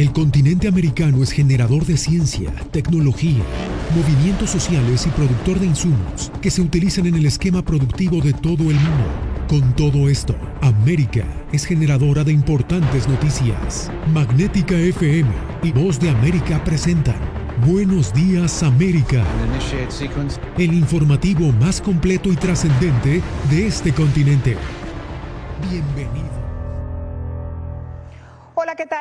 El continente americano es generador de ciencia, tecnología, movimientos sociales y productor de insumos que se utilizan en el esquema productivo de todo el mundo. Con todo esto, América es generadora de importantes noticias. Magnética FM y Voz de América presentan Buenos días América. El informativo más completo y trascendente de este continente. Bienvenido.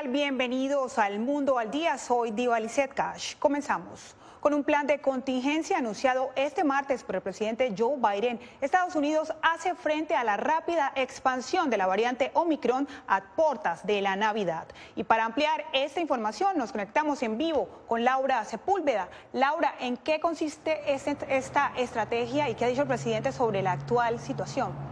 Bienvenidos al Mundo al Día. Soy Diva Cash. Comenzamos. Con un plan de contingencia anunciado este martes por el presidente Joe Biden, Estados Unidos hace frente a la rápida expansión de la variante Omicron a portas de la Navidad. Y para ampliar esta información nos conectamos en vivo con Laura Sepúlveda. Laura, ¿en qué consiste esta estrategia y qué ha dicho el presidente sobre la actual situación?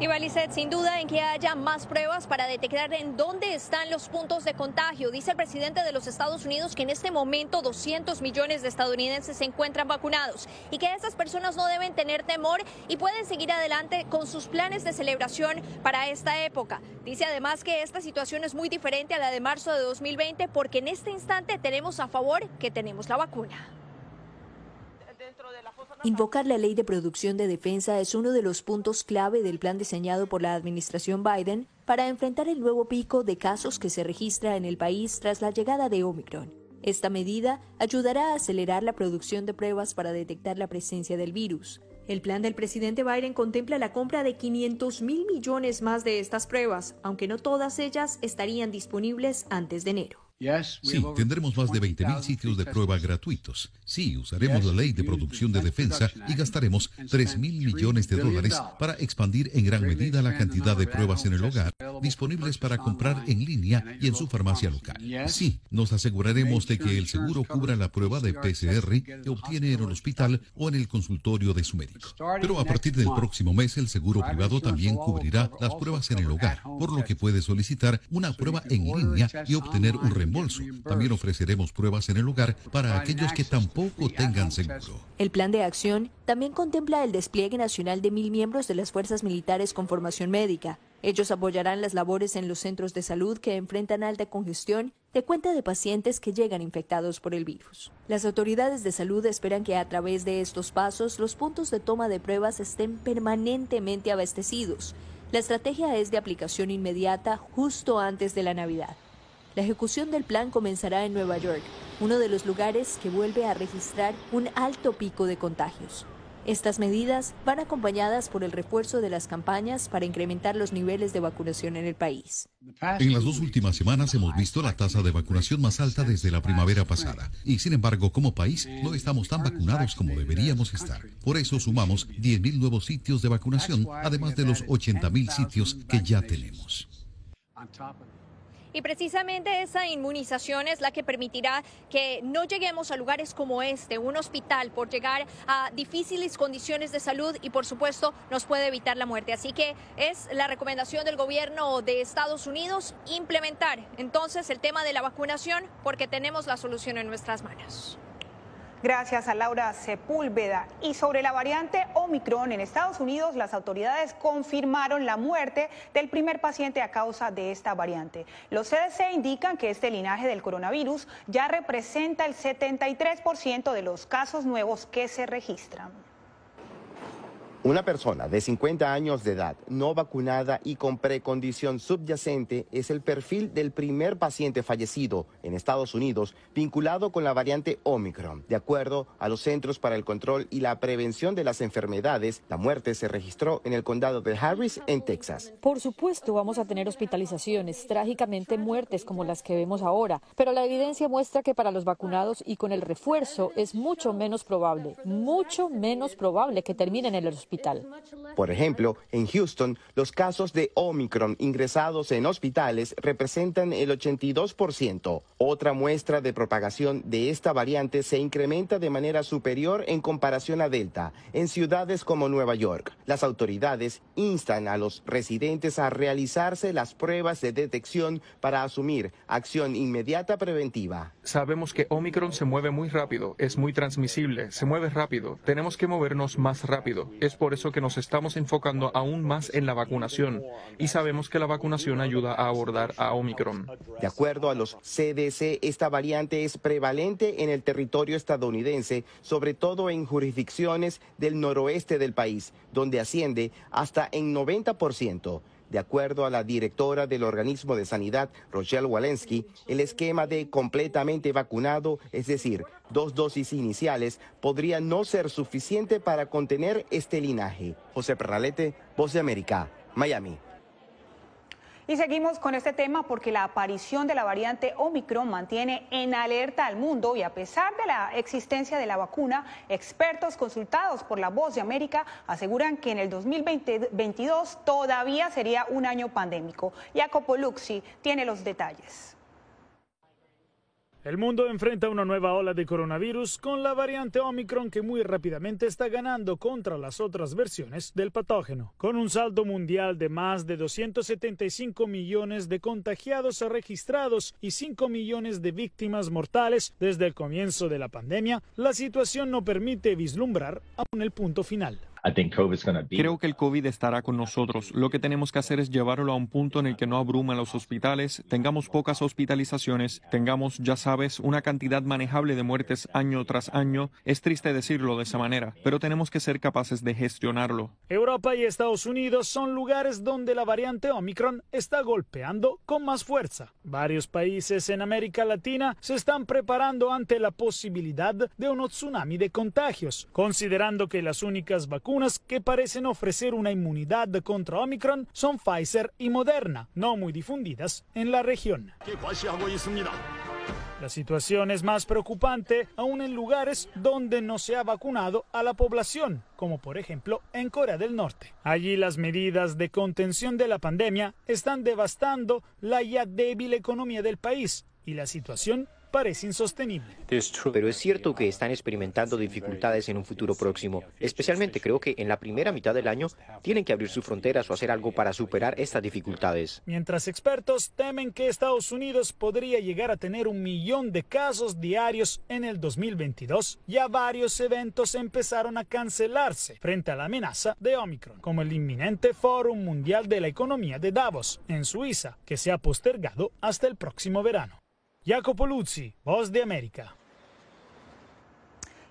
Ibalicet, sin duda en que haya más pruebas para detectar en dónde están los puntos de contagio. Dice el presidente de los Estados Unidos que en este momento 200 millones de estadounidenses se encuentran vacunados y que esas personas no deben tener temor y pueden seguir adelante con sus planes de celebración para esta época. Dice además que esta situación es muy diferente a la de marzo de 2020 porque en este instante tenemos a favor que tenemos la vacuna. Invocar la ley de producción de defensa es uno de los puntos clave del plan diseñado por la administración Biden para enfrentar el nuevo pico de casos que se registra en el país tras la llegada de Omicron. Esta medida ayudará a acelerar la producción de pruebas para detectar la presencia del virus. El plan del presidente Biden contempla la compra de 500 mil millones más de estas pruebas, aunque no todas ellas estarían disponibles antes de enero. Sí, tendremos más de 20.000 sitios de prueba gratuitos. Sí, usaremos la ley de producción de defensa y gastaremos 3.000 millones de dólares para expandir en gran medida la cantidad de pruebas en el hogar disponibles para comprar en línea y en su farmacia local. Sí, nos aseguraremos de que el seguro cubra la prueba de PCR que obtiene en el hospital o en el consultorio de su médico. Pero a partir del próximo mes el seguro privado también cubrirá las pruebas en el hogar, por lo que puede solicitar una prueba en línea y obtener un también ofreceremos pruebas en el hogar para aquellos que tampoco tengan seguro. El plan de acción también contempla el despliegue nacional de mil miembros de las fuerzas militares con formación médica. Ellos apoyarán las labores en los centros de salud que enfrentan alta congestión de cuenta de pacientes que llegan infectados por el virus. Las autoridades de salud esperan que a través de estos pasos los puntos de toma de pruebas estén permanentemente abastecidos. La estrategia es de aplicación inmediata justo antes de la Navidad. La ejecución del plan comenzará en Nueva York, uno de los lugares que vuelve a registrar un alto pico de contagios. Estas medidas van acompañadas por el refuerzo de las campañas para incrementar los niveles de vacunación en el país. En las dos últimas semanas hemos visto la tasa de vacunación más alta desde la primavera pasada y sin embargo como país no estamos tan vacunados como deberíamos estar. Por eso sumamos 10.000 nuevos sitios de vacunación, además de los 80.000 sitios que ya tenemos. Y precisamente esa inmunización es la que permitirá que no lleguemos a lugares como este, un hospital, por llegar a difíciles condiciones de salud y por supuesto nos puede evitar la muerte. Así que es la recomendación del gobierno de Estados Unidos implementar entonces el tema de la vacunación porque tenemos la solución en nuestras manos. Gracias a Laura Sepúlveda. Y sobre la variante Omicron en Estados Unidos, las autoridades confirmaron la muerte del primer paciente a causa de esta variante. Los CDC indican que este linaje del coronavirus ya representa el 73% de los casos nuevos que se registran. Una persona de 50 años de edad, no vacunada y con precondición subyacente es el perfil del primer paciente fallecido en Estados Unidos vinculado con la variante Omicron. De acuerdo a los Centros para el Control y la Prevención de las Enfermedades, la muerte se registró en el condado de Harris, en Texas. Por supuesto, vamos a tener hospitalizaciones, trágicamente muertes como las que vemos ahora, pero la evidencia muestra que para los vacunados y con el refuerzo es mucho menos probable, mucho menos probable que terminen en el hospital por ejemplo, en Houston, los casos de Omicron ingresados en hospitales representan el 82%. Otra muestra de propagación de esta variante se incrementa de manera superior en comparación a Delta en ciudades como Nueva York. Las autoridades instan a los residentes a realizarse las pruebas de detección para asumir acción inmediata preventiva. Sabemos que Omicron se mueve muy rápido, es muy transmisible, se mueve rápido. Tenemos que movernos más rápido. Es por eso que nos estamos enfocando aún más en la vacunación y sabemos que la vacunación ayuda a abordar a Omicron. De acuerdo a los CDC, esta variante es prevalente en el territorio estadounidense, sobre todo en jurisdicciones del noroeste del país, donde asciende hasta en 90%. De acuerdo a la directora del organismo de sanidad, Rochelle Walensky, el esquema de completamente vacunado, es decir, dos dosis iniciales, podría no ser suficiente para contener este linaje. José Perralete, Voz de América, Miami. Y seguimos con este tema porque la aparición de la variante Omicron mantiene en alerta al mundo y a pesar de la existencia de la vacuna, expertos consultados por la Voz de América aseguran que en el 2022 todavía sería un año pandémico. Jacopo Luxi tiene los detalles. El mundo enfrenta una nueva ola de coronavirus con la variante Omicron que muy rápidamente está ganando contra las otras versiones del patógeno. Con un saldo mundial de más de 275 millones de contagiados registrados y 5 millones de víctimas mortales desde el comienzo de la pandemia, la situación no permite vislumbrar aún el punto final. Creo que el COVID estará con nosotros. Lo que tenemos que hacer es llevarlo a un punto en el que no abruma los hospitales, tengamos pocas hospitalizaciones, tengamos, ya sabes, una cantidad manejable de muertes año tras año. Es triste decirlo de esa manera, pero tenemos que ser capaces de gestionarlo. Europa y Estados Unidos son lugares donde la variante Omicron está golpeando con más fuerza. Varios países en América Latina se están preparando ante la posibilidad de un tsunami de contagios, considerando que las únicas vacunas que parecen ofrecer una inmunidad contra Omicron son Pfizer y Moderna, no muy difundidas en la región. La situación es más preocupante aún en lugares donde no se ha vacunado a la población, como por ejemplo en Corea del Norte. Allí las medidas de contención de la pandemia están devastando la ya débil economía del país y la situación parece insostenible. Pero es cierto que están experimentando dificultades en un futuro próximo. Especialmente creo que en la primera mitad del año tienen que abrir sus fronteras o hacer algo para superar estas dificultades. Mientras expertos temen que Estados Unidos podría llegar a tener un millón de casos diarios en el 2022, ya varios eventos empezaron a cancelarse frente a la amenaza de Omicron, como el inminente Fórum Mundial de la Economía de Davos, en Suiza, que se ha postergado hasta el próximo verano. Jacopo Luzzi, Voz de América.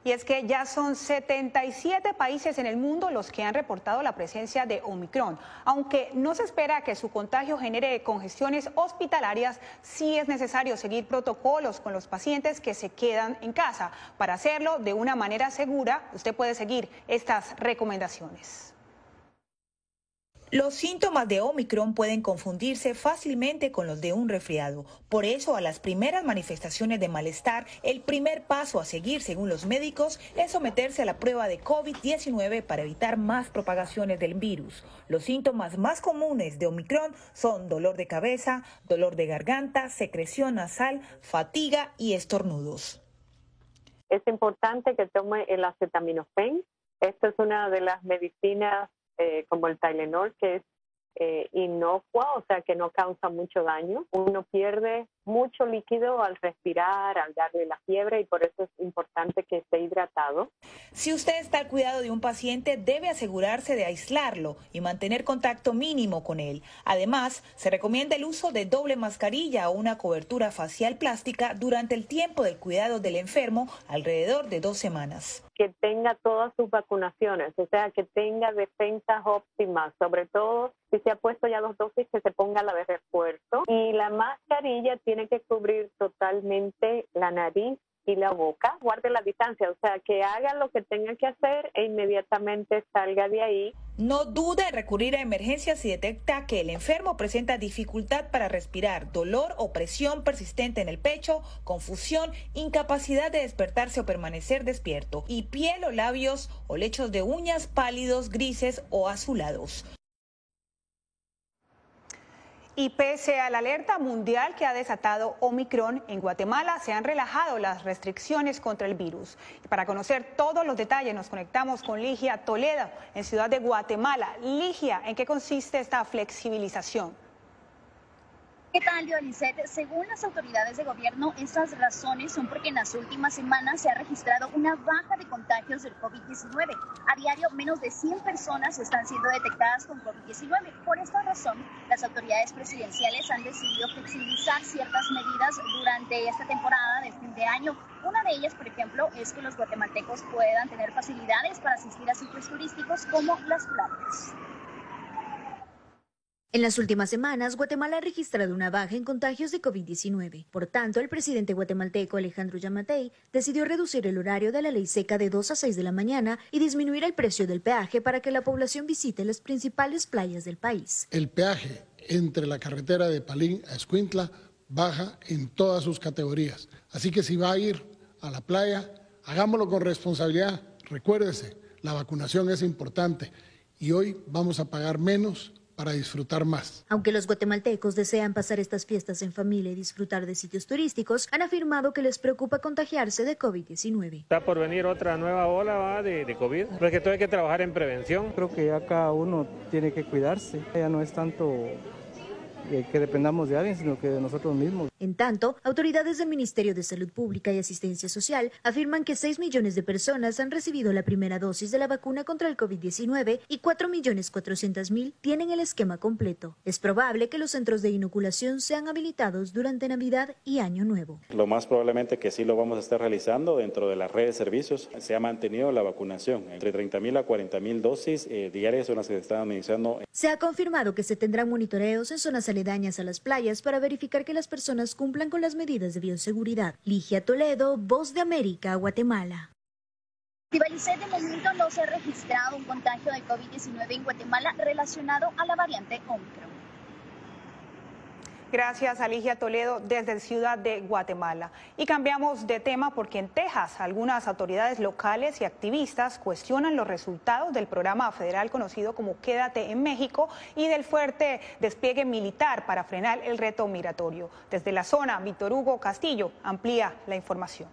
Y es que ya son 77 países en el mundo los que han reportado la presencia de Omicron. Aunque no se espera que su contagio genere congestiones hospitalarias, sí es necesario seguir protocolos con los pacientes que se quedan en casa. Para hacerlo de una manera segura, usted puede seguir estas recomendaciones. Los síntomas de Omicron pueden confundirse fácilmente con los de un resfriado. Por eso, a las primeras manifestaciones de malestar, el primer paso a seguir, según los médicos, es someterse a la prueba de COVID-19 para evitar más propagaciones del virus. Los síntomas más comunes de Omicron son dolor de cabeza, dolor de garganta, secreción nasal, fatiga y estornudos. Es importante que tome el acetaminofén. Esta es una de las medicinas eh, como el Tylenol, que es eh, inocua, o sea que no causa mucho daño. Uno pierde mucho líquido al respirar, al darle la fiebre y por eso es importante que esté hidratado. Si usted está al cuidado de un paciente, debe asegurarse de aislarlo y mantener contacto mínimo con él. Además, se recomienda el uso de doble mascarilla o una cobertura facial plástica durante el tiempo del cuidado del enfermo, alrededor de dos semanas. Que tenga todas sus vacunaciones, o sea, que tenga defensas óptimas, sobre todo si se ha puesto ya dos dosis, que se ponga la de refuerzo. Y la mascarilla tiene tiene que cubrir totalmente la nariz y la boca, guarde la distancia, o sea, que haga lo que tenga que hacer e inmediatamente salga de ahí. No dude en recurrir a emergencias si detecta que el enfermo presenta dificultad para respirar, dolor o presión persistente en el pecho, confusión, incapacidad de despertarse o permanecer despierto, y piel o labios o lechos de uñas pálidos, grises o azulados. Y pese a la alerta mundial que ha desatado Omicron, en Guatemala se han relajado las restricciones contra el virus. Y para conocer todos los detalles nos conectamos con Ligia Toledo en Ciudad de Guatemala. Ligia, ¿en qué consiste esta flexibilización? ¿Qué tal, Dionisette? Según las autoridades de gobierno, esas razones son porque en las últimas semanas se ha registrado una baja de contagios del COVID-19. A diario, menos de 100 personas están siendo detectadas con COVID-19. Por esta razón, las autoridades presidenciales han decidido flexibilizar ciertas medidas durante esta temporada de fin de año. Una de ellas, por ejemplo, es que los guatemaltecos puedan tener facilidades para asistir a sitios turísticos como las playas. En las últimas semanas, Guatemala ha registrado una baja en contagios de COVID-19. Por tanto, el presidente guatemalteco Alejandro Yamatei decidió reducir el horario de la ley seca de 2 a 6 de la mañana y disminuir el precio del peaje para que la población visite las principales playas del país. El peaje entre la carretera de Palín a Escuintla baja en todas sus categorías. Así que si va a ir a la playa, hagámoslo con responsabilidad. Recuérdese, la vacunación es importante y hoy vamos a pagar menos para disfrutar más. Aunque los guatemaltecos desean pasar estas fiestas en familia y disfrutar de sitios turísticos, han afirmado que les preocupa contagiarse de COVID-19. Está por venir otra nueva ola De, de, COVID, porque todo hay que trabajar en prevención. Creo que ya cada uno tiene que cuidarse, ya no es tanto que dependamos de alguien, sino que de nosotros mismos. En tanto, autoridades del Ministerio de Salud Pública y Asistencia Social afirman que 6 millones de personas han recibido la primera dosis de la vacuna contra el COVID-19 y 4 millones 400 mil tienen el esquema completo. Es probable que los centros de inoculación sean habilitados durante Navidad y Año Nuevo. Lo más probablemente que sí lo vamos a estar realizando dentro de las redes de servicios. Se ha mantenido la vacunación. Entre 30 mil a 40 mil dosis eh, diarias son las que se están administrando. Se ha confirmado que se tendrán monitoreos en zonas aledañas a las playas para verificar que las personas cumplan con las medidas de bioseguridad. Ligia Toledo, Voz de América, Guatemala. Tibalicet, de momento no se ha registrado un contagio de COVID-19 en Guatemala relacionado a la variante Omicron. Gracias, Aligia Toledo, desde Ciudad de Guatemala. Y cambiamos de tema porque en Texas algunas autoridades locales y activistas cuestionan los resultados del programa federal conocido como Quédate en México y del fuerte despliegue militar para frenar el reto migratorio. Desde la zona, Víctor Hugo Castillo amplía la información.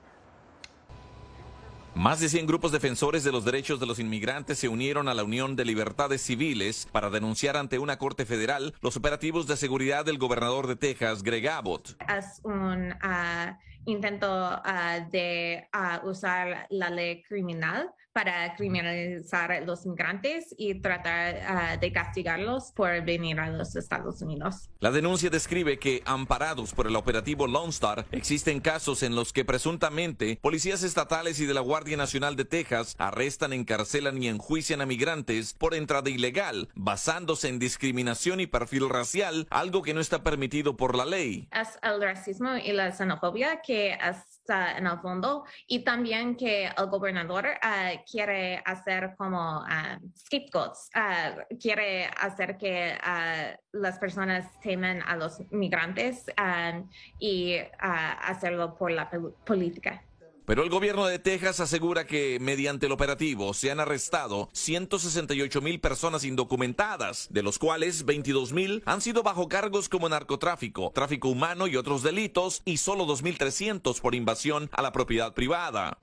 Más de 100 grupos defensores de los derechos de los inmigrantes se unieron a la Unión de Libertades Civiles para denunciar ante una corte federal los operativos de seguridad del gobernador de Texas, Greg Abbott. Es un ah, intento ah, de ah, usar la ley criminal para criminalizar a los migrantes y tratar ah, de castigarlos por venir a los Estados Unidos. La denuncia describe que, amparados por el operativo Lone Star, existen casos en los que presuntamente policías estatales y de la Guardia Nacional de Texas arrestan, encarcelan y enjuician a migrantes por entrada ilegal, basándose en discriminación y perfil racial, algo que no está permitido por la ley. Es el racismo y la xenofobia que está en el fondo y también que el gobernador uh, quiere hacer como uh, scapegoats, uh, quiere hacer que uh, las personas temen a los migrantes um, y hacerlo por la política. Pero el gobierno de Texas asegura que mediante el operativo se han arrestado 168 mil personas indocumentadas, de los cuales 22 mil han sido bajo cargos como narcotráfico, tráfico humano y otros delitos, y solo 2.300 por invasión a la propiedad privada.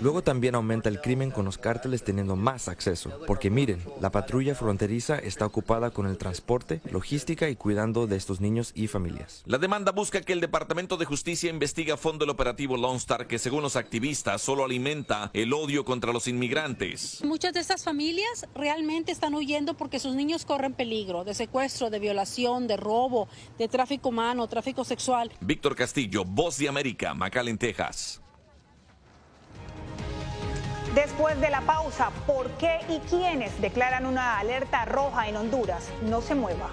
Luego también aumenta el crimen con los cárteles teniendo más acceso, porque miren, la patrulla fronteriza está ocupada con el transporte, logística y cuidando de estos niños y familias. La demanda busca que el Departamento de Justicia investigue a fondo el operativo Lone Star que según los activistas solo alimenta el odio contra los inmigrantes. Muchas de estas familias realmente están huyendo porque sus niños corren peligro de secuestro, de violación, de robo, de tráfico humano, tráfico sexual. Víctor Castillo, Voz de América, McAllen, Texas. Después de la pausa, ¿por qué y quiénes declaran una alerta roja en Honduras? No se mueva.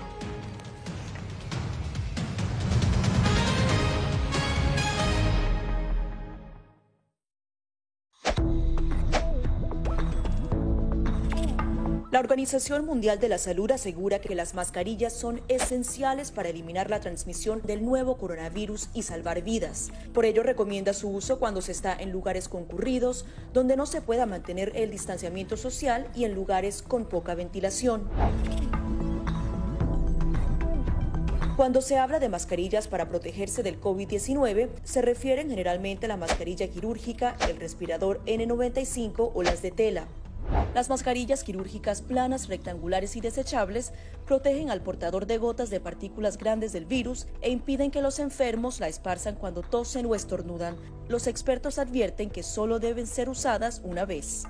La Organización Mundial de la Salud asegura que las mascarillas son esenciales para eliminar la transmisión del nuevo coronavirus y salvar vidas. Por ello recomienda su uso cuando se está en lugares concurridos, donde no se pueda mantener el distanciamiento social y en lugares con poca ventilación. Cuando se habla de mascarillas para protegerse del COVID-19, se refieren generalmente a la mascarilla quirúrgica, el respirador N95 o las de tela. Las mascarillas quirúrgicas planas, rectangulares y desechables protegen al portador de gotas de partículas grandes del virus e impiden que los enfermos la esparzan cuando tosen o estornudan. Los expertos advierten que solo deben ser usadas una vez.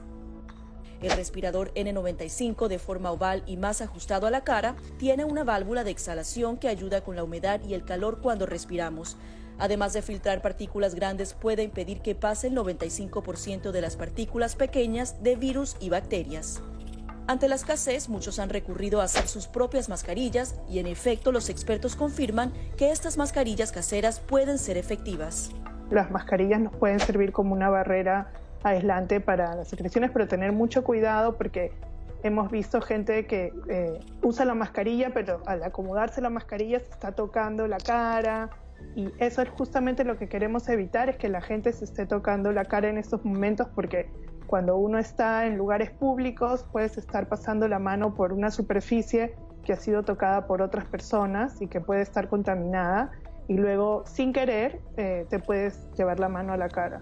El respirador N95 de forma oval y más ajustado a la cara tiene una válvula de exhalación que ayuda con la humedad y el calor cuando respiramos. Además de filtrar partículas grandes, puede impedir que pase el 95% de las partículas pequeñas de virus y bacterias. Ante la escasez, muchos han recurrido a hacer sus propias mascarillas y en efecto los expertos confirman que estas mascarillas caseras pueden ser efectivas. Las mascarillas nos pueden servir como una barrera aislante para las secreciones, pero tener mucho cuidado porque hemos visto gente que eh, usa la mascarilla, pero al acomodarse la mascarilla se está tocando la cara. Y eso es justamente lo que queremos evitar, es que la gente se esté tocando la cara en estos momentos porque cuando uno está en lugares públicos puedes estar pasando la mano por una superficie que ha sido tocada por otras personas y que puede estar contaminada y luego sin querer eh, te puedes llevar la mano a la cara.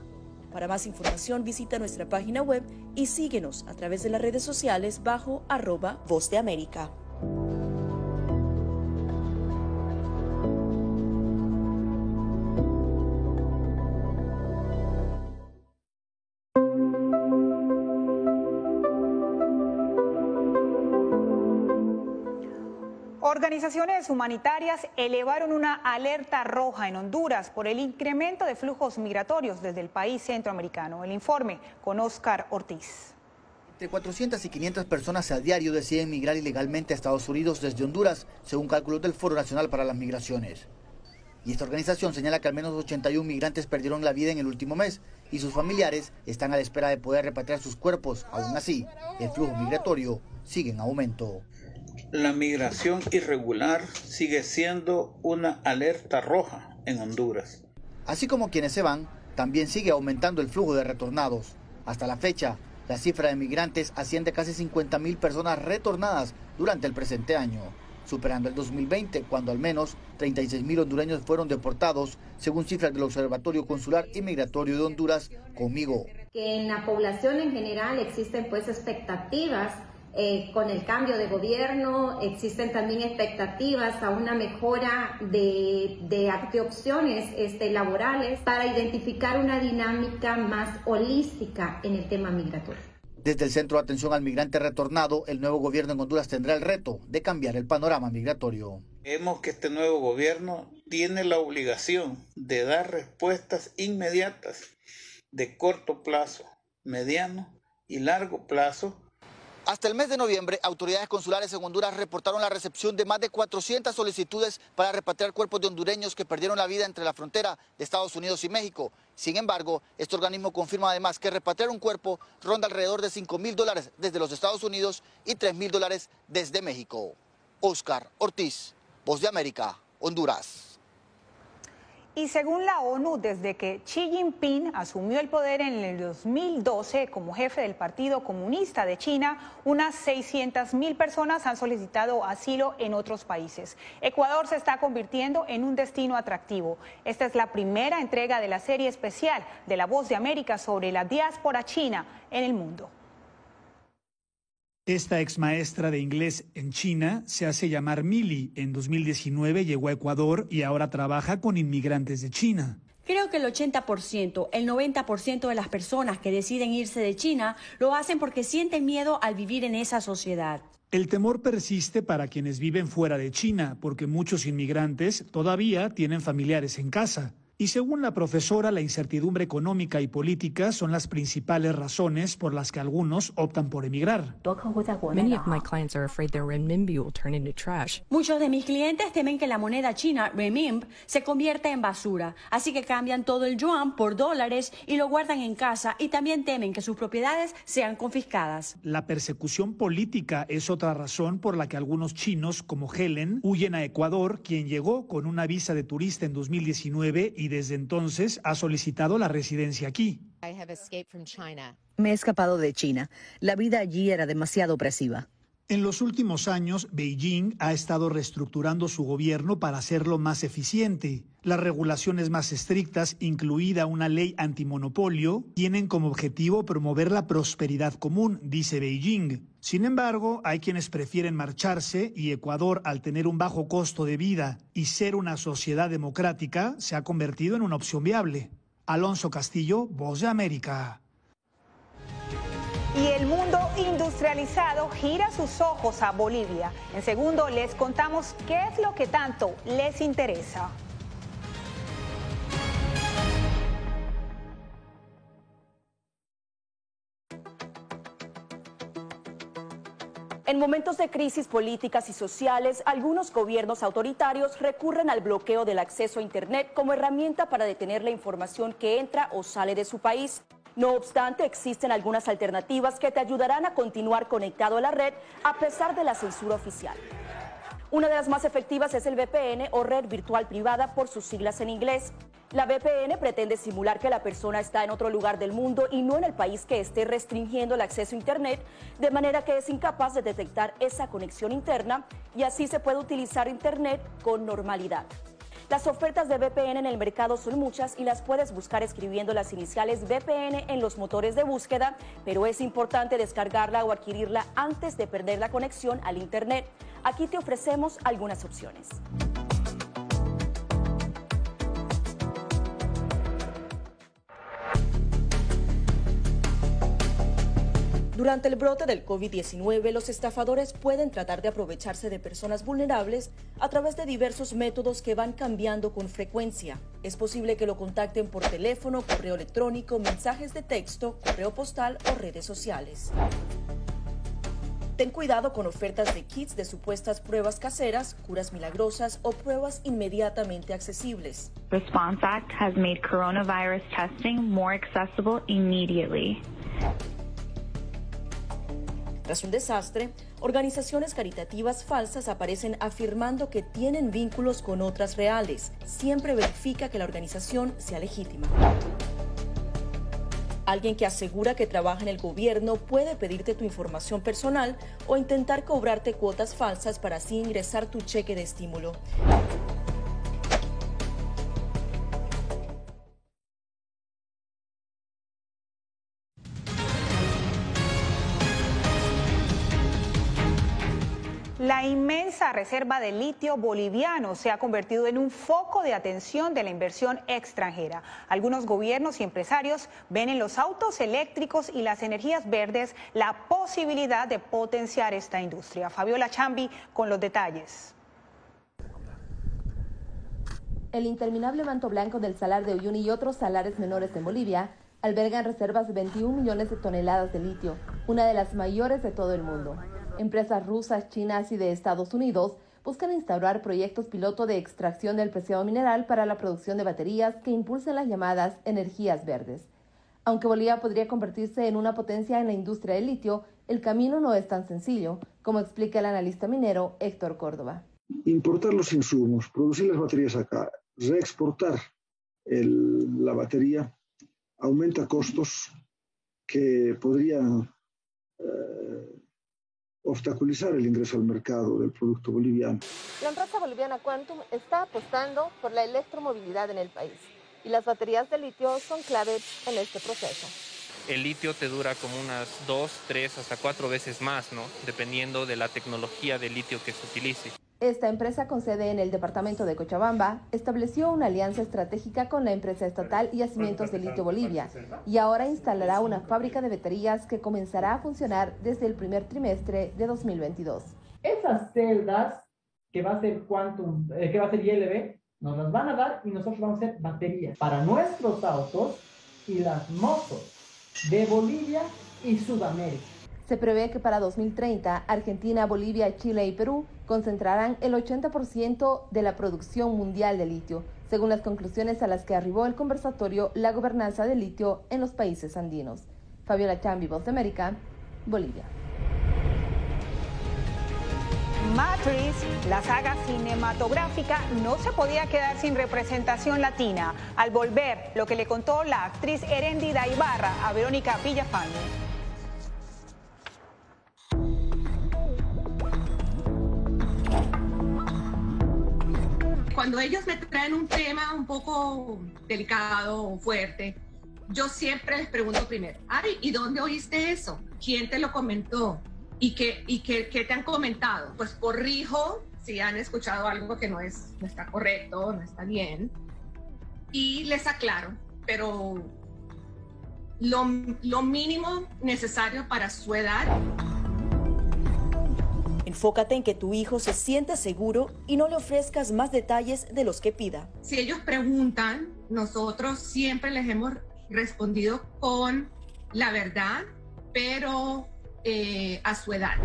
Para más información visita nuestra página web y síguenos a través de las redes sociales bajo arroba Voz de América. Organizaciones humanitarias elevaron una alerta roja en Honduras por el incremento de flujos migratorios desde el país centroamericano. El informe con Oscar Ortiz. Entre 400 y 500 personas a diario deciden migrar ilegalmente a Estados Unidos desde Honduras, según cálculos del Foro Nacional para las Migraciones. Y esta organización señala que al menos 81 migrantes perdieron la vida en el último mes y sus familiares están a la espera de poder repatriar sus cuerpos. Aún así, el flujo migratorio sigue en aumento la migración irregular sigue siendo una alerta roja en Honduras. Así como quienes se van, también sigue aumentando el flujo de retornados. Hasta la fecha, la cifra de migrantes asciende a casi 50.000 personas retornadas durante el presente año, superando el 2020, cuando al menos 36.000 hondureños fueron deportados, según cifras del Observatorio Consular y Migratorio de Honduras, conmigo. Que en la población en general existen pues expectativas eh, con el cambio de gobierno existen también expectativas a una mejora de, de, opciones este, laborales para identificar una dinámica más holística en el tema migratorio. Desde el Centro de Atención al Migrante Retornado, el nuevo gobierno en Honduras tendrá el reto de cambiar el panorama migratorio. Vemos que este nuevo gobierno tiene la obligación de dar respuestas inmediatas de corto plazo, mediano y largo plazo hasta el mes de noviembre, autoridades consulares en Honduras reportaron la recepción de más de 400 solicitudes para repatriar cuerpos de hondureños que perdieron la vida entre la frontera de Estados Unidos y México. Sin embargo, este organismo confirma además que repatriar un cuerpo ronda alrededor de 5 mil dólares desde los Estados Unidos y 3 mil dólares desde México. Oscar Ortiz, Voz de América, Honduras. Y según la ONU, desde que Xi Jinping asumió el poder en el 2012 como jefe del Partido Comunista de China, unas 600 mil personas han solicitado asilo en otros países. Ecuador se está convirtiendo en un destino atractivo. Esta es la primera entrega de la serie especial de La Voz de América sobre la diáspora china en el mundo. Esta ex maestra de inglés en China se hace llamar Mili. En 2019 llegó a Ecuador y ahora trabaja con inmigrantes de China. Creo que el 80%, el 90% de las personas que deciden irse de China lo hacen porque sienten miedo al vivir en esa sociedad. El temor persiste para quienes viven fuera de China, porque muchos inmigrantes todavía tienen familiares en casa. Y según la profesora, la incertidumbre económica y política son las principales razones por las que algunos optan por emigrar. Muchos de mis clientes temen que la moneda china renminbi se convierta en basura, así que cambian todo el yuan por dólares y lo guardan en casa y también temen que sus propiedades sean confiscadas. La persecución política es otra razón por la que algunos chinos como Helen huyen a Ecuador, quien llegó con una visa de turista en 2019 y desde entonces ha solicitado la residencia aquí. Me he escapado de China. La vida allí era demasiado opresiva. En los últimos años, Beijing ha estado reestructurando su gobierno para hacerlo más eficiente. Las regulaciones más estrictas, incluida una ley antimonopolio, tienen como objetivo promover la prosperidad común, dice Beijing. Sin embargo, hay quienes prefieren marcharse y Ecuador, al tener un bajo costo de vida y ser una sociedad democrática, se ha convertido en una opción viable. Alonso Castillo, Voz de América. Y el mundo industrializado gira sus ojos a Bolivia. En segundo les contamos qué es lo que tanto les interesa. En momentos de crisis políticas y sociales, algunos gobiernos autoritarios recurren al bloqueo del acceso a Internet como herramienta para detener la información que entra o sale de su país. No obstante, existen algunas alternativas que te ayudarán a continuar conectado a la red a pesar de la censura oficial. Una de las más efectivas es el VPN o red virtual privada por sus siglas en inglés. La VPN pretende simular que la persona está en otro lugar del mundo y no en el país que esté restringiendo el acceso a Internet, de manera que es incapaz de detectar esa conexión interna y así se puede utilizar Internet con normalidad. Las ofertas de VPN en el mercado son muchas y las puedes buscar escribiendo las iniciales VPN en los motores de búsqueda, pero es importante descargarla o adquirirla antes de perder la conexión al Internet. Aquí te ofrecemos algunas opciones. Durante el brote del COVID-19, los estafadores pueden tratar de aprovecharse de personas vulnerables a través de diversos métodos que van cambiando con frecuencia. Es posible que lo contacten por teléfono, correo electrónico, mensajes de texto, correo postal o redes sociales. Ten cuidado con ofertas de kits de supuestas pruebas caseras, curas milagrosas o pruebas inmediatamente accesibles. Response Act has made coronavirus testing more accessible immediately. Tras un desastre, organizaciones caritativas falsas aparecen afirmando que tienen vínculos con otras reales. Siempre verifica que la organización sea legítima. Alguien que asegura que trabaja en el gobierno puede pedirte tu información personal o intentar cobrarte cuotas falsas para así ingresar tu cheque de estímulo. La inmensa reserva de litio boliviano se ha convertido en un foco de atención de la inversión extranjera. Algunos gobiernos y empresarios ven en los autos eléctricos y las energías verdes la posibilidad de potenciar esta industria. Fabiola Chambi con los detalles. El interminable manto blanco del salar de Uyuni y otros salares menores en Bolivia albergan reservas de 21 millones de toneladas de litio, una de las mayores de todo el mundo. Empresas rusas, chinas y de Estados Unidos buscan instaurar proyectos piloto de extracción del preciado mineral para la producción de baterías que impulsen las llamadas energías verdes. Aunque Bolivia podría convertirse en una potencia en la industria del litio, el camino no es tan sencillo, como explica el analista minero Héctor Córdoba. Importar los insumos, producir las baterías acá, reexportar la batería, aumenta costos que podrían eh, obstaculizar el ingreso al mercado del producto boliviano. La empresa boliviana Quantum está apostando por la electromovilidad en el país y las baterías de litio son clave en este proceso. El litio te dura como unas dos, tres, hasta cuatro veces más, ¿no? Dependiendo de la tecnología de litio que se utilice. Esta empresa con sede en el departamento de Cochabamba estableció una alianza estratégica con la empresa estatal Yacimientos de Litio Bolivia y ahora instalará una fábrica de baterías que comenzará a funcionar desde el primer trimestre de 2022. Esas celdas que va a ser Quantum, eh, que va a ser ILB, nos las van a dar y nosotros vamos a hacer baterías para nuestros autos y las motos de Bolivia y Sudamérica. Se prevé que para 2030 Argentina, Bolivia, Chile y Perú concentrarán el 80% de la producción mundial de litio, según las conclusiones a las que arribó el conversatorio La gobernanza del litio en los países andinos. Fabiola Chambi, Voz de América, Bolivia. Matrix, la saga cinematográfica, no se podía quedar sin representación latina. Al volver, lo que le contó la actriz Erendida Ibarra a Verónica Villafañe. Cuando ellos me traen un tema un poco delicado o fuerte, yo siempre les pregunto primero, Ari, ¿y dónde oíste eso? ¿Quién te lo comentó? ¿Y qué, y qué, qué te han comentado? Pues corrijo si han escuchado algo que no, es, no está correcto, no está bien, y les aclaro, pero lo, lo mínimo necesario para su edad. Enfócate en que tu hijo se sienta seguro y no le ofrezcas más detalles de los que pida. Si ellos preguntan, nosotros siempre les hemos respondido con la verdad, pero eh, a su edad.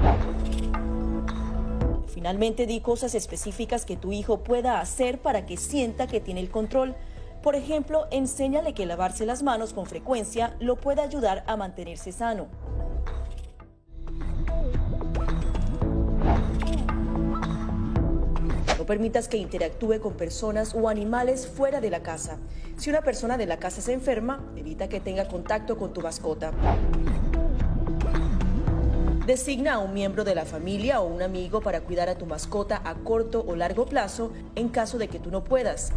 Finalmente, di cosas específicas que tu hijo pueda hacer para que sienta que tiene el control. Por ejemplo, enséñale que lavarse las manos con frecuencia lo puede ayudar a mantenerse sano. No permitas que interactúe con personas o animales fuera de la casa. Si una persona de la casa se enferma, evita que tenga contacto con tu mascota. Designa a un miembro de la familia o un amigo para cuidar a tu mascota a corto o largo plazo en caso de que tú no puedas.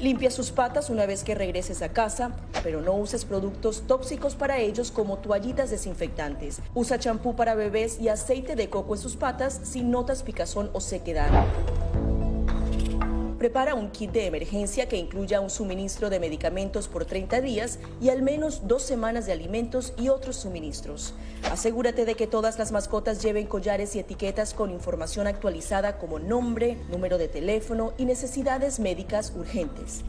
Limpia sus patas una vez que regreses a casa, pero no uses productos tóxicos para ellos como toallitas desinfectantes. Usa champú para bebés y aceite de coco en sus patas si notas picazón o sequedad. Prepara un kit de emergencia que incluya un suministro de medicamentos por 30 días y al menos dos semanas de alimentos y otros suministros. Asegúrate de que todas las mascotas lleven collares y etiquetas con información actualizada como nombre, número de teléfono y necesidades médicas urgentes.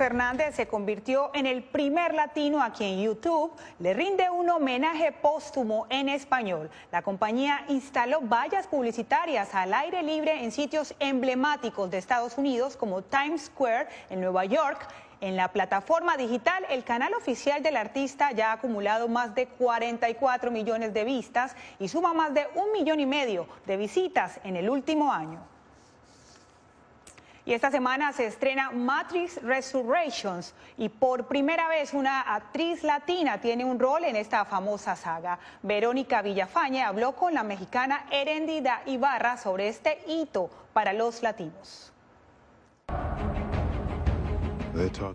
Fernández se convirtió en el primer latino a quien YouTube le rinde un homenaje póstumo en español. La compañía instaló vallas publicitarias al aire libre en sitios emblemáticos de Estados Unidos como Times Square en Nueva York. En la plataforma digital, el canal oficial del artista ya ha acumulado más de 44 millones de vistas y suma más de un millón y medio de visitas en el último año. Y esta semana se estrena Matrix Resurrections y por primera vez una actriz latina tiene un rol en esta famosa saga. Verónica Villafañe habló con la mexicana Erendida Ibarra sobre este hito para los latinos.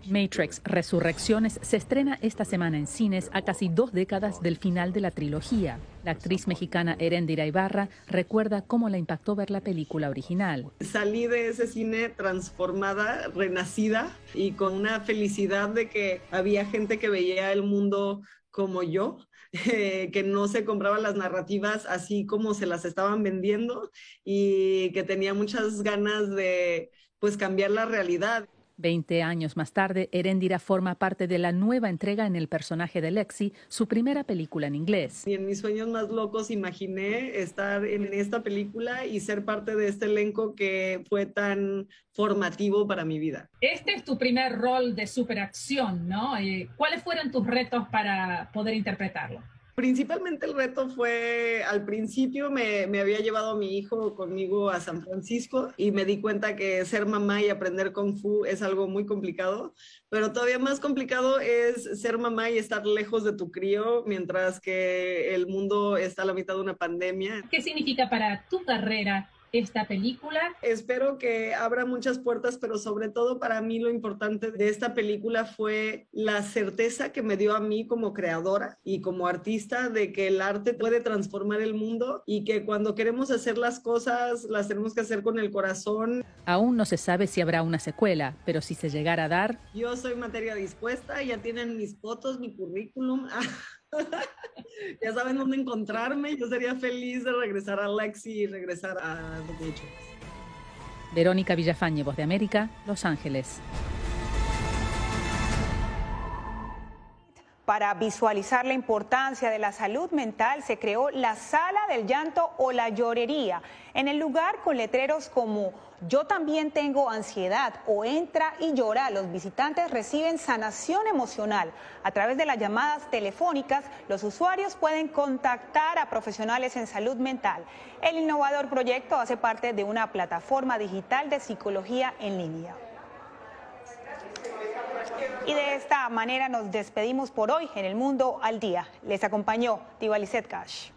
Matrix Resurrecciones se estrena esta semana en cines a casi dos décadas del final de la trilogía. La actriz mexicana Erendira Ibarra recuerda cómo la impactó ver la película original. Salí de ese cine transformada, renacida y con una felicidad de que había gente que veía el mundo como yo, eh, que no se compraban las narrativas así como se las estaban vendiendo y que tenía muchas ganas de pues cambiar la realidad. Veinte años más tarde, Erendira forma parte de la nueva entrega en el personaje de Lexi, su primera película en inglés. Y en mis sueños más locos imaginé estar en esta película y ser parte de este elenco que fue tan formativo para mi vida. Este es tu primer rol de superacción, ¿no? Eh, ¿Cuáles fueron tus retos para poder interpretarlo? Principalmente el reto fue, al principio me, había llevado a mi hijo conmigo a San Francisco y me di cuenta que ser mamá y aprender kung fu es algo muy complicado, pero todavía más complicado es ser mamá y estar lejos de tu crío mientras que el mundo está a la mitad de una pandemia. ¿Qué significa para tu carrera esta película. Espero que abra muchas puertas, pero sobre todo para mí lo importante de esta película fue la certeza que me dio a mí como creadora y como artista de que el arte puede transformar el mundo y que cuando queremos hacer las cosas las tenemos que hacer con el corazón. Aún no se sabe si habrá una secuela, pero si se llegara a dar... Yo soy materia dispuesta, ya tienen mis fotos, mi currículum. ya saben dónde encontrarme. Yo sería feliz de regresar a Lexi y regresar a. Verónica Villafañe, Voz de América, Los Ángeles. Para visualizar la importancia de la salud mental se creó la sala del llanto o la llorería. En el lugar con letreros como yo también tengo ansiedad o entra y llora, los visitantes reciben sanación emocional. A través de las llamadas telefónicas, los usuarios pueden contactar a profesionales en salud mental. El innovador proyecto hace parte de una plataforma digital de psicología en línea. Y de esta manera nos despedimos por hoy en El Mundo al Día. Les acompañó Tibalicet Cash.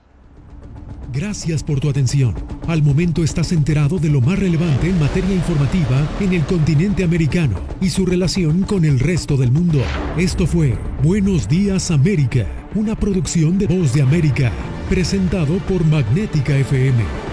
Gracias por tu atención. Al momento estás enterado de lo más relevante en materia informativa en el continente americano y su relación con el resto del mundo. Esto fue Buenos Días América, una producción de Voz de América, presentado por Magnética FM